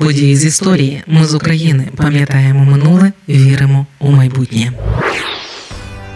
Події з історії. Ми з України пам'ятаємо минуле, віримо у майбутнє.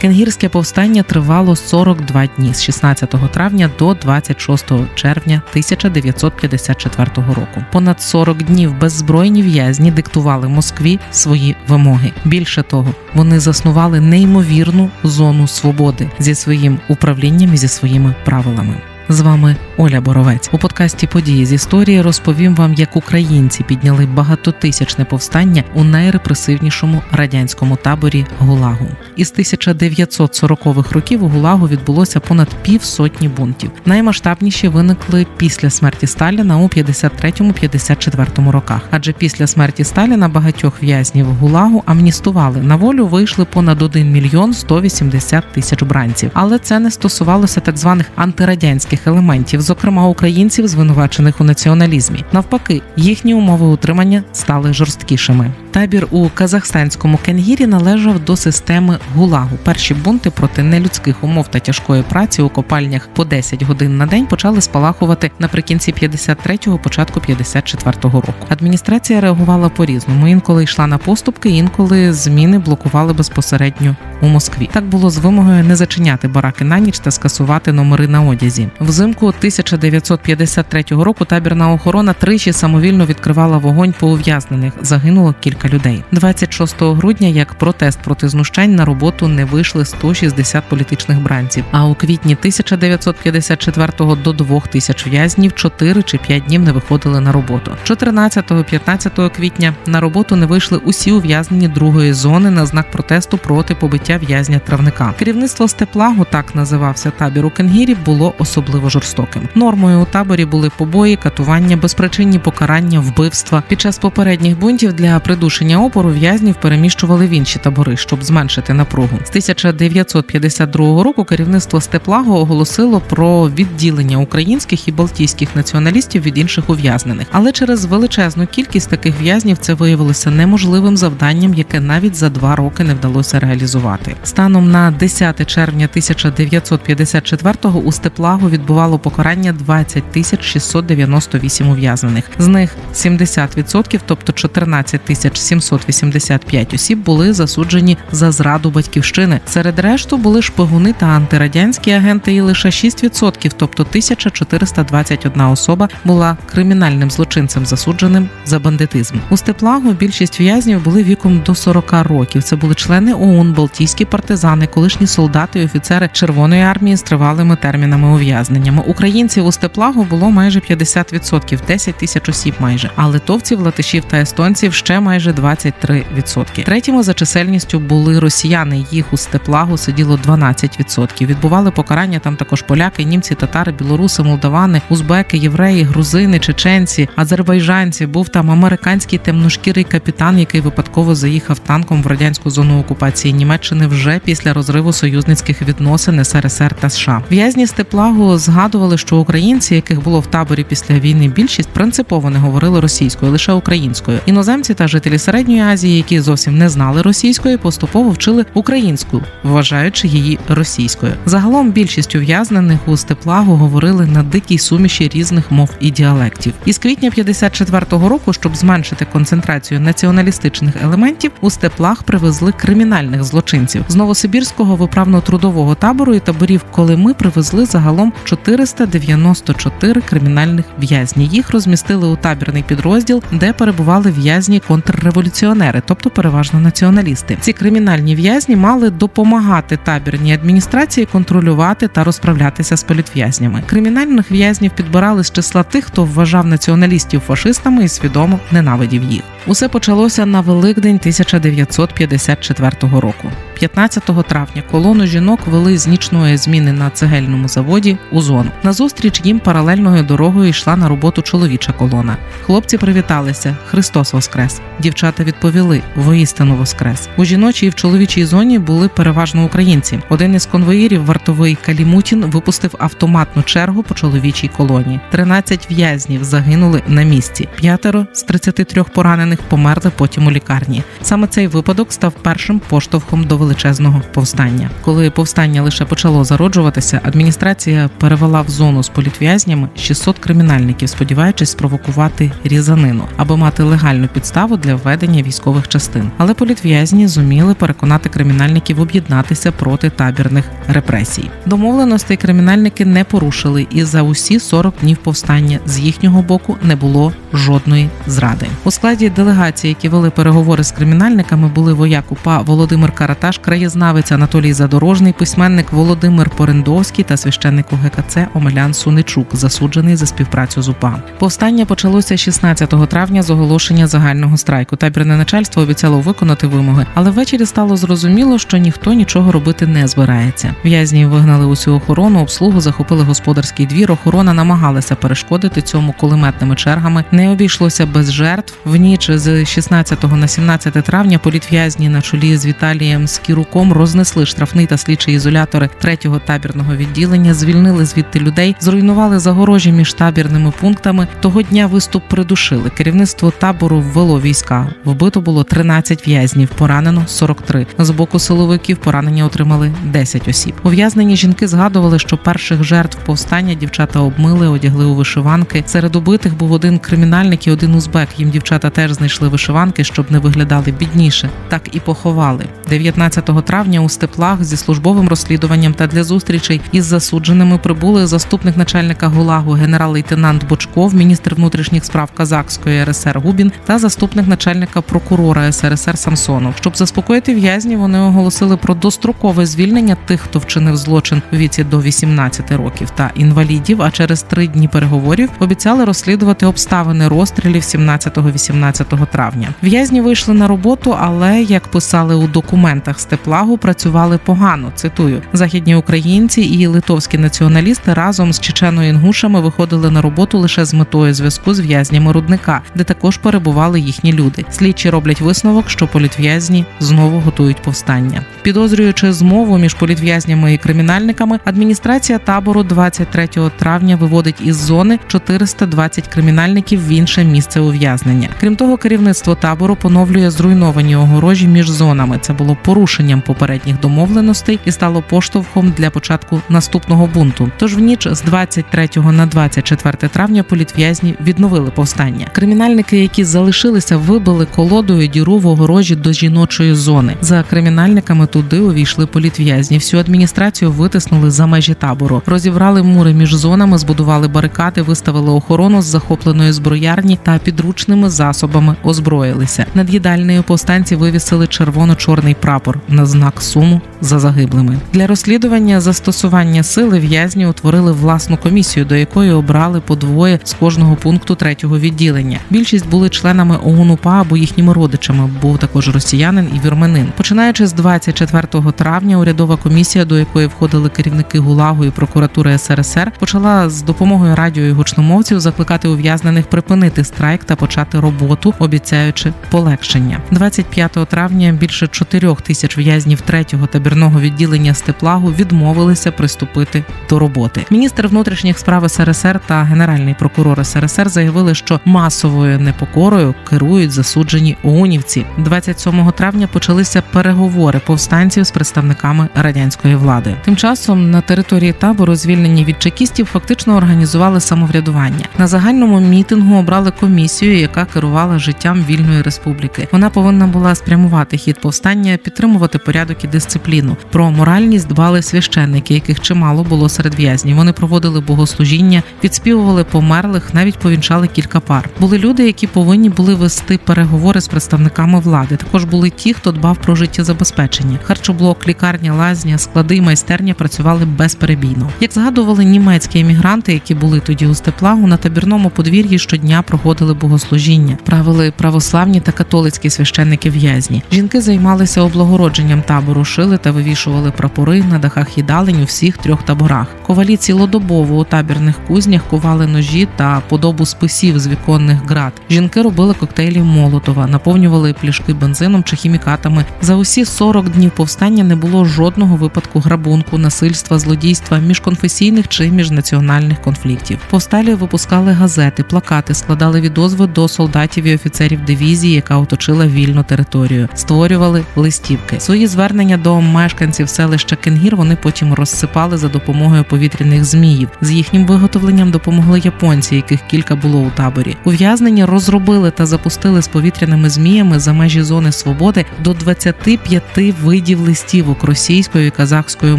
Кенгірське повстання тривало 42 дні з 16 травня до 26 червня 1954 року. Понад 40 днів беззбройні в'язні диктували Москві свої вимоги. Більше того, вони заснували неймовірну зону свободи зі своїм управлінням і зі своїми правилами. З вами Оля Боровець у подкасті Події з історії розповім вам, як українці підняли багатотисячне повстання у найрепресивнішому радянському таборі Гулагу. Із 1940-х років у Гулагу відбулося понад півсотні бунтів. Наймасштабніші виникли після смерті Сталіна у 53-54 роках. Адже після смерті Сталіна багатьох в'язнів Гулагу амністували на волю. Вийшли понад 1 мільйон 180 тисяч бранців, але це не стосувалося так званих антирадянських російських елементів, зокрема українців, звинувачених у націоналізмі. Навпаки, їхні умови утримання стали жорсткішими. Табір у казахстанському Кенгірі належав до системи ГУЛАГу. Перші бунти проти нелюдських умов та тяжкої праці у копальнях по 10 годин на день почали спалахувати наприкінці 53-го, початку 54-го року. Адміністрація реагувала по різному. Інколи йшла на поступки, інколи зміни блокували безпосередньо у Москві. Так було з вимогою не зачиняти бараки на ніч та скасувати номери на одязі. Взимку 1953 року табірна охорона тричі самовільно відкривала вогонь по ув'язнених. Загинуло кілька людей. 26 грудня, як протест проти знущань на роботу не вийшли 160 політичних бранців. А у квітні 1954-го до 2000 в'язнів 4 чи 5 днів не виходили на роботу. 14-15 квітня на роботу не вийшли усі ув'язнені другої зони на знак протесту проти побиття в'язня травника. Керівництво степлагу так називався табір у Кенгірі, було особливо жорстоким. Нормою у таборі були побої, катування, безпричинні покарання, вбивства. Під час попередніх бунтів для придушення опору в'язнів переміщували в інші табори, щоб зменшити напругу. З 1952 року керівництво Степлаго оголосило про відділення українських і балтійських націоналістів від інших ув'язнених. Але через величезну кількість таких в'язнів це виявилося неможливим завданням, яке навіть за два роки не вдалося реалізувати. Станом на 10 червня 1954-го у Степлаго від відбувало покарання 20 тисяч 698 ув'язнених. З них 70%, тобто 14 тисяч 785 осіб, були засуджені за зраду батьківщини. Серед решту були шпигуни та антирадянські агенти, і лише 6%, тобто 1421 особа була кримінальним злочинцем, засудженим за бандитизм. У Степлагу більшість в'язнів були віком до 40 років. Це були члени ОУН, Балтійські партизани, колишні солдати і офіцери Червоної армії з тривалими термінами ув'язнення поверненнями українців у степлагу було майже 50%, 10 тисяч осіб майже, а литовців, латишів та естонців ще майже 23%. Третіми за чисельністю були росіяни. Їх у степлагу сиділо 12%. Відбували покарання там також поляки, німці, татари, білоруси, молдавани, узбеки, євреї, грузини, чеченці, азербайджанці. Був там американський темношкірий капітан, який випадково заїхав танком в радянську зону окупації Німеччини вже після розриву союзницьких відносин СРСР та США. В'язні степлагу згадували, що українці, яких було в таборі після війни, більшість принципово не говорили російською, лише українською. Іноземці та жителі середньої Азії, які зовсім не знали російської, поступово вчили українську, вважаючи її російською. Загалом більшість ув'язнених у степлагу говорили на дикій суміші різних мов і діалектів. Із квітня 54-го року, щоб зменшити концентрацію націоналістичних елементів, у степлах привезли кримінальних злочинців з новосибірського виправно-трудового табору і таборів, коли ми привезли загалом 494 кримінальних в'язні. Їх розмістили у табірний підрозділ, де перебували в'язні контрреволюціонери, тобто переважно націоналісти. Ці кримінальні в'язні мали допомагати табірній адміністрації контролювати та розправлятися з політв'язнями. Кримінальних в'язнів підбирали з числа тих, хто вважав націоналістів фашистами і свідомо ненавидів їх. Усе почалося на Великдень 1954 року. 15 травня колону жінок вели з нічної зміни на цегельному заводі у зону. Назустріч їм паралельною дорогою йшла на роботу чоловіча колона. Хлопці привіталися Христос Воскрес. Дівчата відповіли воістину Воскрес. У жіночій і в чоловічій зоні були переважно українці. Один із конвоїрів, вартовий Калімутін, випустив автоматну чергу по чоловічій колоні. 13 в'язнів загинули на місці. П'ятеро з 33 поранених померли потім у лікарні. Саме цей випадок став першим поштовхом до величезного повстання. Коли повстання лише почало зароджуватися, адміністрація перевела в зону з політв'язнями 600 кримінальників, сподіваючись спровокувати різанину, аби мати легальну підставу для введення військових частин. Але політв'язні зуміли переконати кримінальників об'єднатися проти табірних репресій. Домовленостей кримінальники не порушили, і за усі 40 днів повстання з їхнього боку не було жодної зради. У складі делегації, які вели переговори з кримінальниками, були вояк УПА Володимир Караташ, краєзнавець Анатолій Задорожний, письменник Володимир Порендовський та священник УГКЦ Омелян Суничук, засуджений за співпрацю з УПА. Повстання почалося 16 травня з оголошення загального страйку. Табірне начальство обіцяло виконати вимоги, але ввечері стало зрозуміло, що ніхто нічого робити не збирається. В'язні вигнали усю охорону, обслугу захопили господарський двір. Охорона намагалася перешкодити цьому кулеметними чергами. Не обійшлося без жертв. В ніч з 16 на 17 травня політв'язні на чолі з Віталієм Скіруком рознесли штрафний та слідчі ізолятори третього табірного відділення, звільнили звідти людей, зруйнували загорожі між табірними пунктами. Того дня виступ придушили. Керівництво табору ввело війська. Вбито було 13 в'язнів, поранено 43. З боку силовиків поранення отримали 10 осіб. Ув'язнені жінки згадували, що перших жертв повстання дівчата обмили, одягли у вишиванки. Серед убитих був один кримінальник і один узбек. Їм дівчата теж знайшли вишиванки, щоб не виглядали бідніше. Так і поховали 19 травня у степлах зі службовим розслідуванням та для зустрічей із засудженими прибули заступник начальника ГУЛАГу генерал-лейтенант Бочков, міністр внутрішніх справ Казахської РСР Губін та заступник начальника прокурора СРСР Самсонов. Щоб заспокоїти в'язнів, вони оголосили про дострокове звільнення тих, хто вчинив злочин у віці до 18 років та інвалідів. А через три дні переговорів обіцяли розслідувати обставини розстрілів 17-18 травня. В'язні вийшли на роботу, але як писали у документах степлагу, працювали погано. Цитую західні українці і литовські націоналісти разом з чечено-інгушами виходили на роботу лише з метою зв'язку з в'язнями рудника, де також перебували їхні люди. Слідчі роблять висновок, що політв'язні знову готують повстання. Підозрюючи змову між політв'язнями і кримінальниками, адміністрація табору 23 травня виводить із зони 420 кримінальників в інше місце ув'язнення. Крім того, керівництво табору поновлює зруйновані огорожі між зонами. Це було порушенням попередніх домовленостей і стало поштовхом для початку наступного бунту. Тож в ніч з 23 на 24 травня політв'язні відновили повстання. Кримінальники, які залишилися, вибили колодою діру в огорожі до жіночої зони. За кримінальниками туди увійшли політв'язні. Всю адміністрацію витиснули за межі табору, розібрали мури між зонами, збудували барикади, виставили охорону з захопленої зброярні та підручними засобами озброїлися. Над їдальнею повстанці вивісили червоно-чорний прапор на знак суму за загиблими. Для розслідування застосування сили в'язні утворили власну комісію, до якої обрали по двоє з кожного пункту третього відділення. Більшість були членами ОУН-УПА або їхніми родичами. Був також росіянин і вірменин. Починаючи з 24 травня, урядова комісія, до якої входили керівники ГУЛАГу і прокуратури СРСР, почала з допомогою радіо і гучномовців закликати ув'язнених припинити страйк та почати роботу, обіцяючи полегшення. 25 травня більше 4 тисяч в'язнів третього табірного відділення степлагу відмовилися приступити до роботи. Міністр внутрішніх справ СРСР та генеральний прокурор СРСР заявили, що масовою непокорою керують засуджені ОУНівці. 27 травня почалися переговори повстанців з представниками радянської влади. Тим часом на території табору, звільнені від чекістів, фактично організували самоврядування. На загальному мітингу обрали комісію, яка керувала життям вільної республіки. Вона повинна була спрямувати хід повстання, підтримувати порядок і дисципліну. Про моральність дбали священники, яких чимало було серед в'язнів. Вони проводили богослужіння, відспівували померлих, навіть повінчали кілька пар. Були люди, які повинні були вести переговори з представниками влади. Також були ті, хто дбав про життєзабезпечення. Харчоблок, лікарня, лазня, склади майстерня працювали безперебійно. Як згадували німецькі емігранти, які були тоді у степлагу, на табірному подвір'ї щодня проходили богослужіння, правили православні та католицькі священники в'язні. Жінки займалися облагородженням табору, шили та вивішували прапори на дахах їдалень у всіх трьох таборах. Ковалі цілодобово у табірних кузнях кували ножі та подобу списів з віконних град. Жінки робили коктейлі Молотова, наповнювали пляшки бензином чи хімікатами. За усі 40 днів повстання не було жодного випадку грабунку, насильства, злодійства, міжконфесійних чи міжнаціональних конфліктів. Повсталі випускали газети, плакати, складали відозви до солдатів і офіцерів дивізії, яка оточила вільну територію, створювали листівки. Свої звернення до мешканців селища Кенгір вони потім розсипали за допомогою повітряних зміїв. З їхнім виготовленням допомогли японці, яких кілька було у таборі. Ув'язнені розробили та запустили з повітряними зміями за межі зони свободи до 25 видів листівок російською і казахською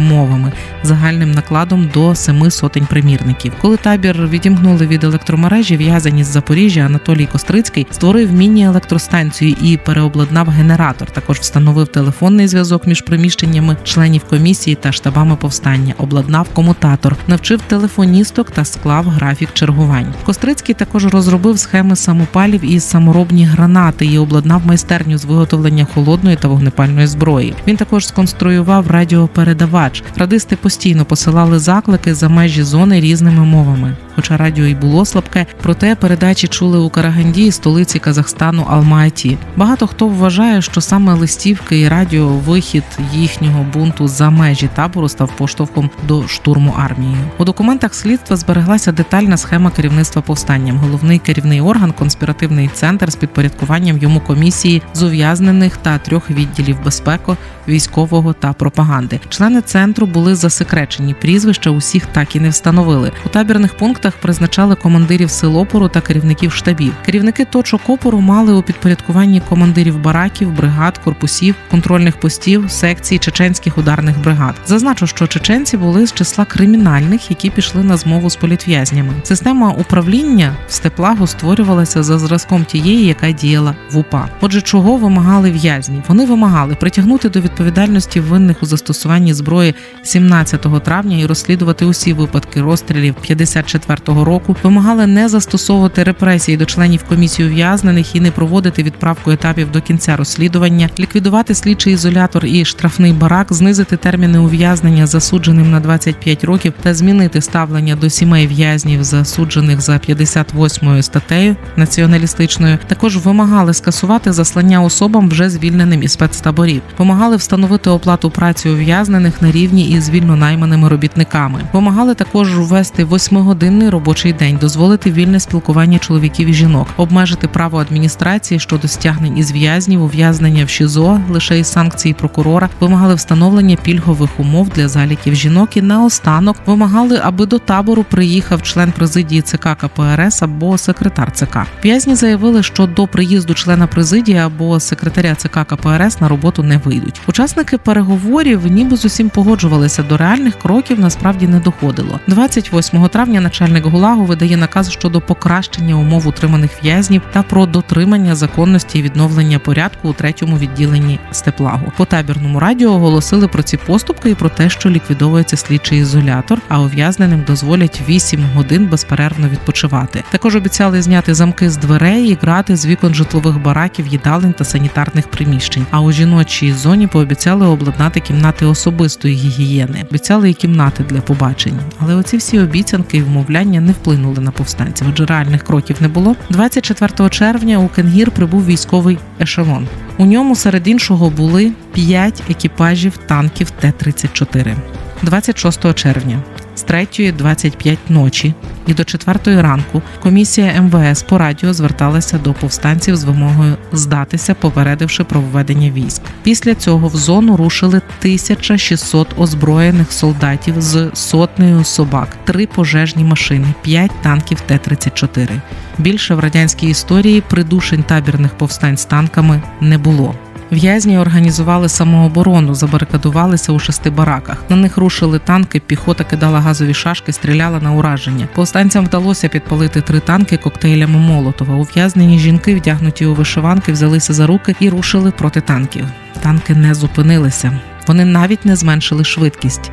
мовами, загальним накладом до семи сотень примірників. Коли табір відімкнули від електромережі, в'язані з Запоріжжя Анатолій Кострицький створив міні-електростанцію і переобладнав генератор. Також встановив телефонний зв'язок між приміщеннями членів комісії та штабами повстання, обладнав комутатор, навчив телефоністок та склав графік чергувань. Кострицький також розробив схеми самопалів і саморобні гранати і обладнав майстерню з виготовлення холодної та вогнепальної зброї. Він також сконструював радіопередавач. Радисти постійно посилали заклики за межі зони різними мовами. Хоча радіо й було слабке, проте передачі чули у Караганді, столиці Казахстану Алма-Аті. Багато хто вважає, що саме листівки і радіо вихід їхнього бунту за межі табору став поштовхом до штурму армії. У документах слідства збереглася детальна схема керівництва повстанням. Головний керівний орган конспіративний центр з підпорядкуванням йому комісії з ув'язнених та трьох відділів безпеки, військового та пропаганди. Члени центру були засекречені. Прізвища усіх так і не встановили. У табірних пунктах призначали командирів сил опору та керівників штабів. Керівники точок опору мали у підпорядкуванні командирів бараків, бригад, корпусів, контрольних постів, секцій чеченських ударних бригад. Зазначу, що чеченці були з числа кримінальних, які пішли на змову з політв'язнями. Система управління в степлагу створювалася за зразком тієї, яка діяла в УПА. Отже, чого вимагали в'язні? Вони вимагали притягнути до відповідальності винних у застосуванні зброї 17 травня і розслідувати усі випадки розстрілів 54-го року. Вимагали не застосовувати репресії до членів комісії ув'язнених і не проводити відправку етапів до кінця розслідування, ліквідувати слідчий ізолятор і штрафний барак, знизити терміни ув'язнення засудженим на 25 років та змінити ставлення до сімей в'язнів, засуджених за 58 статтею націоналістичною. Також вимагали скасувати заслання особам вже звільненим із спецтаборів. Вимагали встановити оплату праці ув'язнених на рівні із вільно найманими робітниками. Вимагали також ввести восьмигодинний робочий день, дозволити вільне спілкування чоловіків і жінок, обмежити право адміністрації щодо стягнень із в'язнів, ув'язнення в ШІЗО лише із санкцій прокурора. Вимагали встановлення пільгових умов для заліків жінок і наостанок вимагали, аби до табору приїхав член президії ЦК КПРС або секретар ЦК. В'язні заявили, що до приїзду члена президії або секретаря ЦК КПРС на роботу не вийдуть. Учасники переговорів ніби з усім погоджувалися до реальних кроків. Насправді не доходило. 28 травня начальник ГУЛАГу видає наказ щодо покращення умов утриманих в'язнів та про дотримання законності і відновлення порядку у третьому відділенні степлагу. По табірному радіо оголосили про ці поступки і про те, що ліквідовується слідчий ізолятор, а ув'язненим дозволять 8 годин безперервно відпочивати. Також обіцяли зняти замки з дверей і грати з вікон житлових бараків, їдалень та санітарних приміщень. А у жіночій зоні пообіцяли обладнати кімнати особистої гігієни. Обіцяли і кімнати для побачень. Але оці всі обіцянки і вмовляння не вплинули на повстанців, адже реальних кроків не було. 24 червня у Кенгір прибув військовий ешелон. У ньому серед іншого були 5 екіпажів танків Т-34. 26 червня з 3.25 ночі і до 4 ранку комісія МВС по радіо зверталася до повстанців з вимогою здатися, попередивши про введення військ. Після цього в зону рушили 1600 озброєних солдатів з сотнею собак, три пожежні машини, 5 танків Т-34. Більше в радянській історії придушень табірних повстань з танками не було. В'язні організували самооборону, забарикадувалися у шести бараках. На них рушили танки, піхота кидала газові шашки, стріляла на ураження. Повстанцям вдалося підпалити три танки коктейлями Молотова. Ув'язнені жінки, вдягнуті у вишиванки, взялися за руки і рушили проти танків. Танки не зупинилися. Вони навіть не зменшили швидкість.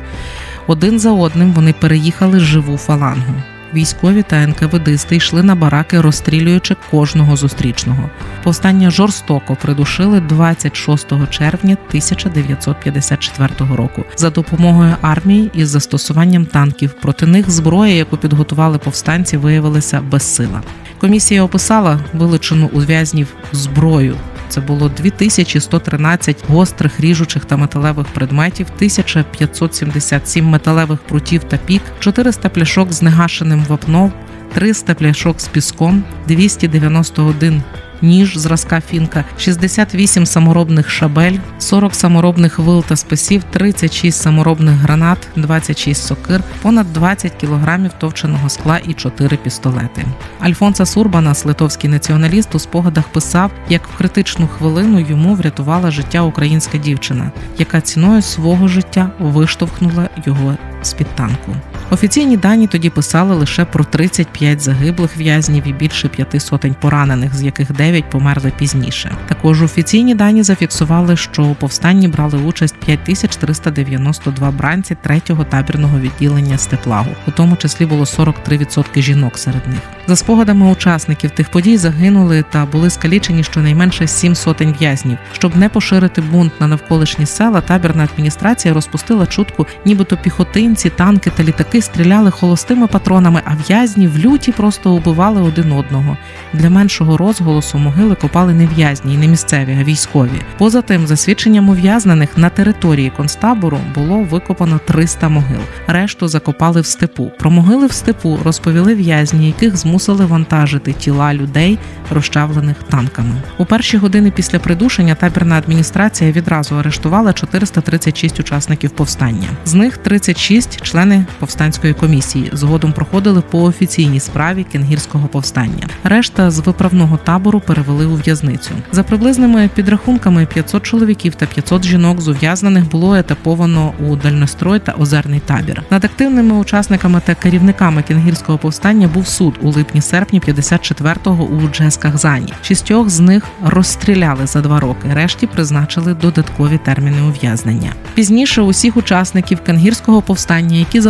Один за одним вони переїхали живу фалангу. Військові та НКВДисти йшли на бараки, розстрілюючи кожного зустрічного. Повстання жорстоко придушили 26 червня 1954 року за допомогою армії із застосуванням танків. Проти них зброя, яку підготували повстанці, виявилася безсила. Комісія описала вилучену у в'язнів зброю. Це було 2113 гострих ріжучих та металевих предметів, 1577 металевих прутів та пік, 400 пляшок з негашеним вапном, 300 пляшок з піском, 291 ніж зразка фінка, 68 саморобних шабель, 40 саморобних вил та списів, 36 саморобних гранат, 26 сокир, понад 20 кілограмів товченого скла і 4 пістолети. Альфонса Сурбанас, литовський націоналіст, у спогадах писав, як в критичну хвилину йому врятувала життя українська дівчина, яка ціною свого життя виштовхнула його з під танку. Офіційні дані тоді писали лише про 35 загиблих в'язнів і більше п'яти сотень поранених, з яких 9 померли пізніше. Також офіційні дані зафіксували, що у повстанні брали участь 5392 бранці третього табірного відділення Степлагу, у тому числі було 43% жінок серед них. За спогадами учасників тих подій загинули та були скалічені щонайменше сім сотень в'язнів. Щоб не поширити бунт на навколишні села, табірна адміністрація розпустила чутку, нібито піхотинці, танки та літаки стріляли холостими патронами, а в'язні в люті просто убивали один одного. Для меншого розголосу могили копали не в'язні і не місцеві, а військові. Поза тим, за свідченням ув'язнених на території концтабору було викопано 300 могил. Решту закопали в степу. Про могили в степу розповіли в'язні, яких змусили вантажити тіла людей, розчавлених танками. У перші години після придушення табірна адміністрація відразу арештувала 436 учасників повстання. З них 36 – члени повстанської комісії. Згодом проходили по офіційній справі кенгірського повстання. Решта з виправного табору перевели у в'язницю. За приблизними підрахунками 500 чоловіків та 500 жінок з ув'язнених було етаповано у дальнострой та озерний табір. Над активними учасниками та керівниками кенгірського повстання був суд у липні-серпні 54-го у Джескахзані. Шістьох з них розстріляли за два роки. Решті призначили додаткові терміни ув'язнення. Пізніше усіх учасників кенгірського повстання, які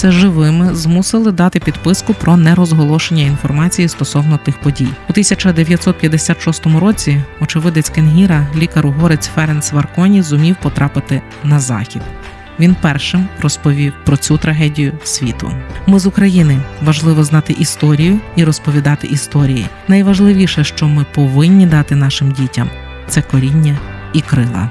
залишилися живими, змусили дати підписку про нерозголошення інформації стосовно тих подій. У 1956 році очевидець Кенгіра, лікар-угорець Ференц Варконі, зумів потрапити на захід. Він першим розповів про цю трагедію світу. Ми з України важливо знати історію і розповідати історії. Найважливіше, що ми повинні дати нашим дітям, це коріння і крила.